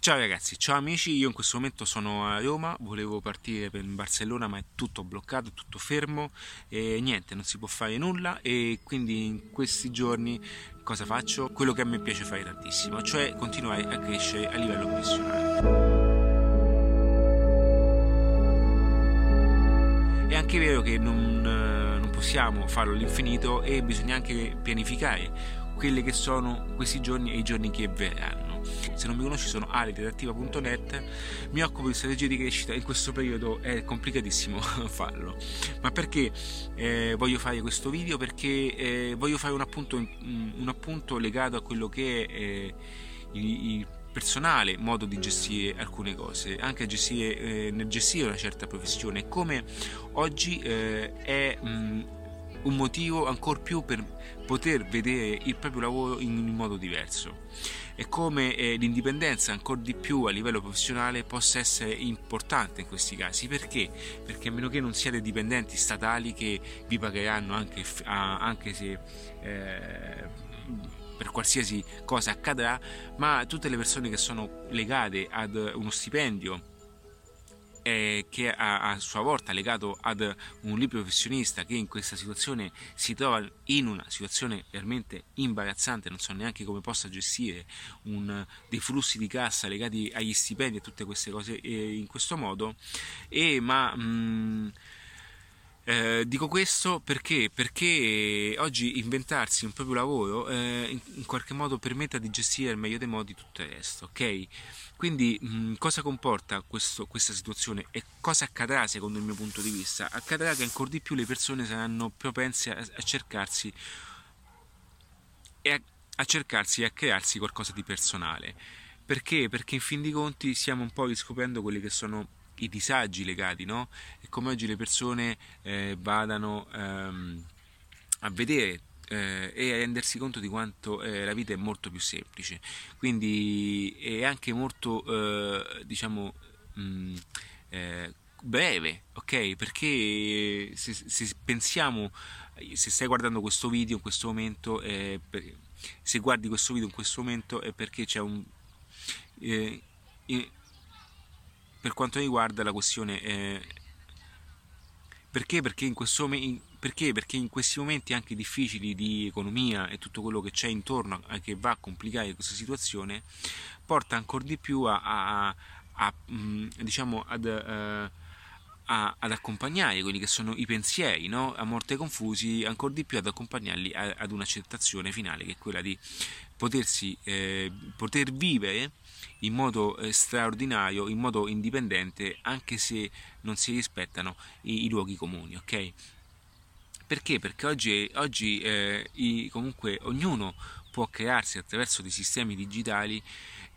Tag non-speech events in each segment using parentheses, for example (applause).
Ciao ragazzi, ciao amici, io in questo momento sono a Roma, volevo partire per Barcellona ma è tutto bloccato, tutto fermo e niente, non si può fare nulla e quindi in questi giorni cosa faccio? Quello che a me piace fare tantissimo, cioè continuare a crescere a livello professionale. È anche vero che non, non possiamo farlo all'infinito e bisogna anche pianificare quelli che sono questi giorni e i giorni che verranno se non mi conosci sono aliredattiva.net, mi occupo di strategie di crescita in questo periodo è complicatissimo (laughs) farlo. Ma perché eh, voglio fare questo video? Perché eh, voglio fare un appunto, un appunto, legato a quello che è eh, il, il personale modo di gestire alcune cose, anche gestire, eh, nel gestire una certa professione, come oggi eh, è mh, un motivo ancora più per poter vedere il proprio lavoro in un modo diverso e come eh, l'indipendenza ancora di più a livello professionale possa essere importante in questi casi perché? Perché a meno che non siate dipendenti statali che vi pagheranno anche, anche se eh, per qualsiasi cosa accadrà, ma tutte le persone che sono legate ad uno stipendio eh, che a, a, sua volta legato ad un libero professionista che in questa situazione si trova in una situazione veramente imbarazzante, non so neanche come possa gestire un, dei flussi di cassa legati agli stipendi e tutte queste cose eh, in questo modo, e, ma mh, mm, eh, dico questo perché? Perché oggi inventarsi un proprio lavoro eh, in, in, qualche modo permetta di gestire al meglio dei modi tutto il resto, ok? Quindi mh, cosa comporta questo, questa situazione e cosa accadrà secondo il mio punto di vista? Accadrà che ancora di più le persone saranno propense a, a cercarsi e a, a cercarsi e a crearsi qualcosa di personale. Perché? Perché in fin dei conti stiamo un po' riscoprendo quelli che sono i disagi legati, no? E come oggi le persone eh, vadano ehm, a vedere eh, e a rendersi conto di quanto eh, la vita è molto più semplice. Quindi è anche molto, eh, diciamo, mh, mm, eh, breve, ok? Perché se, se, pensiamo, se stai guardando questo video in questo momento, per, se guardi questo video in questo momento è perché c'è un... Eh, per quanto riguarda la questione eh, perché? Perché in, questo, perché? Perché in questi momenti anche difficili di economia e tutto quello che c'è intorno a, che va a complicare questa situazione porta ancora di più a, a, a mm, diciamo ad, uh, ad accompagnare quelli che sono i pensieri no? a morte confusi ancora di più ad accompagnarli ad un'accettazione finale che è quella di potersi eh, poter vivere in modo eh, straordinario, in modo indipendente, anche se non si rispettano i, i luoghi comuni, ok? Perché? Perché oggi, oggi eh, i, comunque ognuno può crearsi attraverso dei sistemi digitali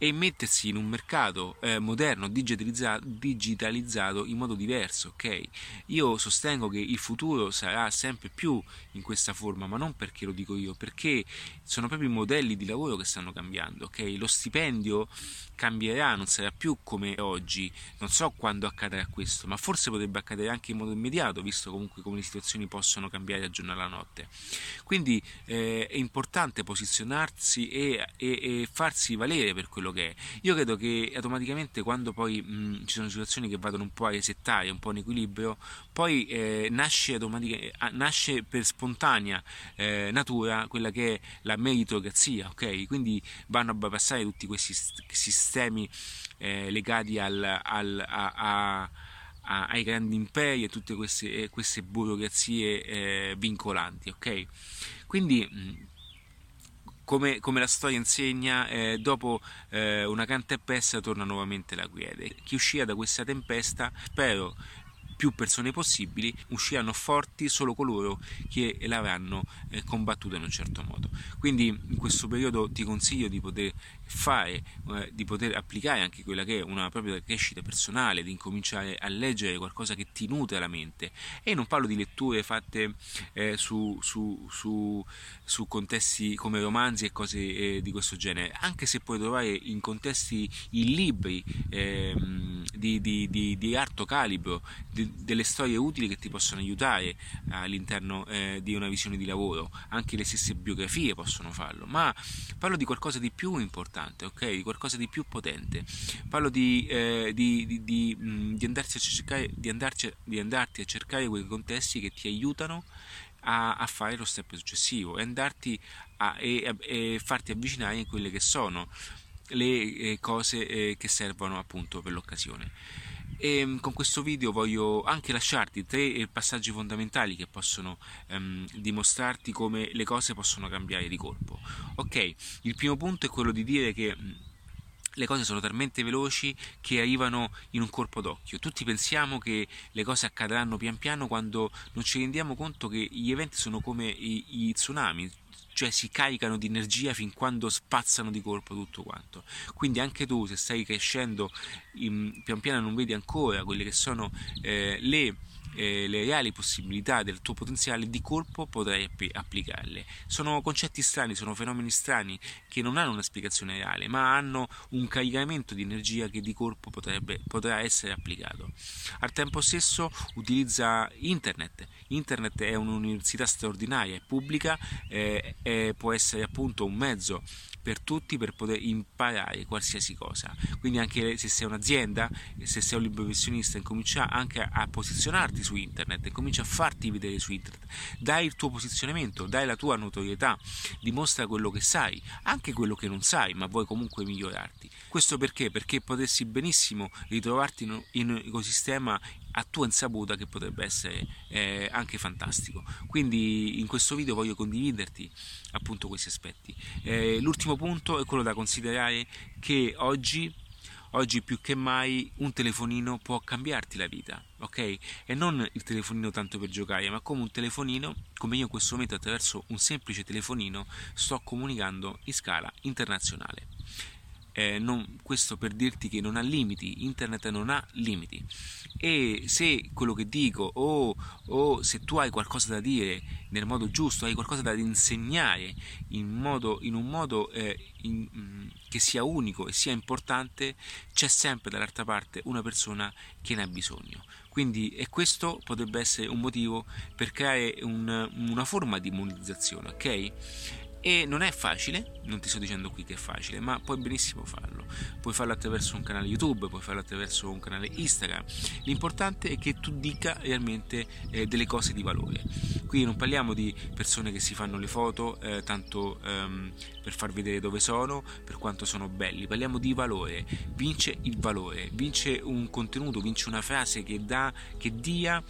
e mettersi in un mercato eh, moderno, digitalizzato, in modo diverso, ok? Io sostengo che il futuro sarà sempre più in questa forma, ma non perché lo dico io, perché sono proprio i modelli di lavoro che stanno cambiando, ok? Lo stipendio cambierà, non sarà più come oggi, non so quando accadrà questo, ma forse potrebbe accadere anche in modo immediato, visto comunque come le situazioni possono cambiare da giorno alla notte. Quindi eh, è importante posizionarsi e, e, e farsi valere per quello che è. Io credo che automaticamente quando poi mh, ci sono situazioni che vadano un po' a resettare, un po' in equilibrio, poi eh, nasce, nasce, per spontanea eh, natura quella che è la meritocrazia, ok? Quindi vanno a bypassare tutti questi sistemi eh, legati al, al, a, a, ai grandi imperi e tutte queste, queste burocrazie eh, vincolanti, ok? Quindi come, come, la storia insegna, eh, dopo eh, una gran tempesta torna nuovamente la quiete. Chi uscirà da questa tempesta, spero più persone possibili, usciranno forti solo coloro che l'avranno eh, combattuta in un certo modo. Quindi in questo periodo ti consiglio di poter fare, eh, di poter applicare anche quella che è una propria crescita personale, di incominciare a leggere qualcosa che ti nutre la mente. E non parlo di letture fatte eh, su, su, su, su, contesti come romanzi e cose eh, di questo genere, anche se puoi trovare in contesti in libri ehm, di, di, di, di alto calibro, delle storie utili che ti possono aiutare all'interno eh, di una visione di lavoro, anche le stesse biografie possono farlo, ma parlo di qualcosa di più importante, ok? Di qualcosa di più potente, parlo di, eh, di, mh, andarsi a cercare, di, andarci, di andarti a cercare quei contesti che ti aiutano a, a, fare lo step successivo e andarti a, e, e farti avvicinare in quelle che sono le eh, cose eh, che servono appunto per l'occasione. E mm, con questo video voglio anche lasciarti tre eh, passaggi fondamentali che possono ehm, dimostrarti come le cose possono cambiare di colpo. Ok, il primo punto è quello di dire che mm, le cose sono talmente veloci che arrivano in un colpo d'occhio. Tutti pensiamo che le cose accadranno pian piano quando non ci rendiamo conto che gli eventi sono come i, i tsunami, cioè si caricano di energia fin quando spazzano di colpo tutto quanto. Quindi anche tu se stai crescendo in, pian piano non vedi ancora quelle che sono eh, le eh, le reali possibilità del tuo potenziale di colpo potrai applicarle. Sono concetti strani, sono fenomeni strani che non hanno una spiegazione reale, ma hanno un caricamento di energia che di colpo potrebbe, potrà essere applicato. Al tempo stesso utilizza internet. Internet è un'università straordinaria, è pubblica, eh, è, può essere appunto un mezzo per tutti per poter imparare qualsiasi cosa. Quindi anche se sei un'azienda, se sei un libero professionista, incomincia anche a posizionarti su internet, comincia a farti vedere su internet, dai il tuo posizionamento, dai la tua notorietà, dimostra quello che sai, anche quello che non sai, ma vuoi comunque migliorarti. Questo perché? Perché potessi benissimo ritrovarti in un ecosistema a tua insaputa che potrebbe essere eh, anche fantastico. Quindi in questo video voglio condividerti appunto questi aspetti. Eh, l'ultimo punto è quello da considerare che oggi oggi più che mai un telefonino può cambiarti la vita, ok? E non il telefonino tanto per giocare, ma come un telefonino, come io in questo momento attraverso un semplice telefonino sto comunicando in scala internazionale eh, non, questo per dirti che non ha limiti, internet non ha limiti e se quello che dico o, o, se tu hai qualcosa da dire nel modo giusto, hai qualcosa da insegnare in, modo, in un modo eh, in, mm, che sia unico e sia importante, c'è sempre dall'altra parte una persona che ne ha bisogno. Quindi e questo potrebbe essere un motivo per creare un, una forma di monetizzazione, ok? E non è facile, non ti sto dicendo qui che è facile, ma puoi benissimo farlo. Puoi farlo attraverso un canale YouTube, puoi farlo attraverso un canale Instagram. L'importante è che tu dica realmente eh, delle cose di valore. Qui non parliamo di persone che si fanno le foto eh, tanto ehm, per far vedere dove sono, per quanto sono belli. Parliamo di valore. Vince il valore, vince un contenuto, vince una frase che, dà, che dia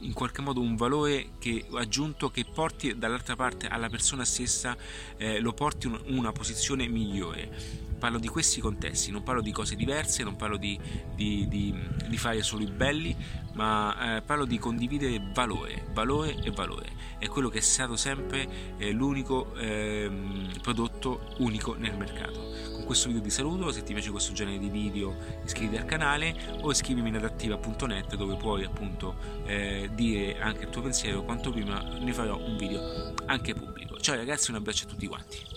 in qualche modo un valore che, aggiunto che porti dall'altra parte alla persona stessa, eh, lo porti in una posizione migliore. Parlo di questi contesti, non parlo di cose diverse, non parlo di, di, di, di fare solo i belli, ma eh, parlo di condividere valore, valore e valore. È quello che è stato sempre eh, l'unico ehm, prodotto unico nel mercato questo video ti saluto, se ti piace questo genere di video iscriviti al canale o iscrivimi in adattiva.net dove puoi appunto eh, dire anche il tuo pensiero, quanto prima ne farò un video anche pubblico. Ciao ragazzi, un abbraccio a tutti quanti.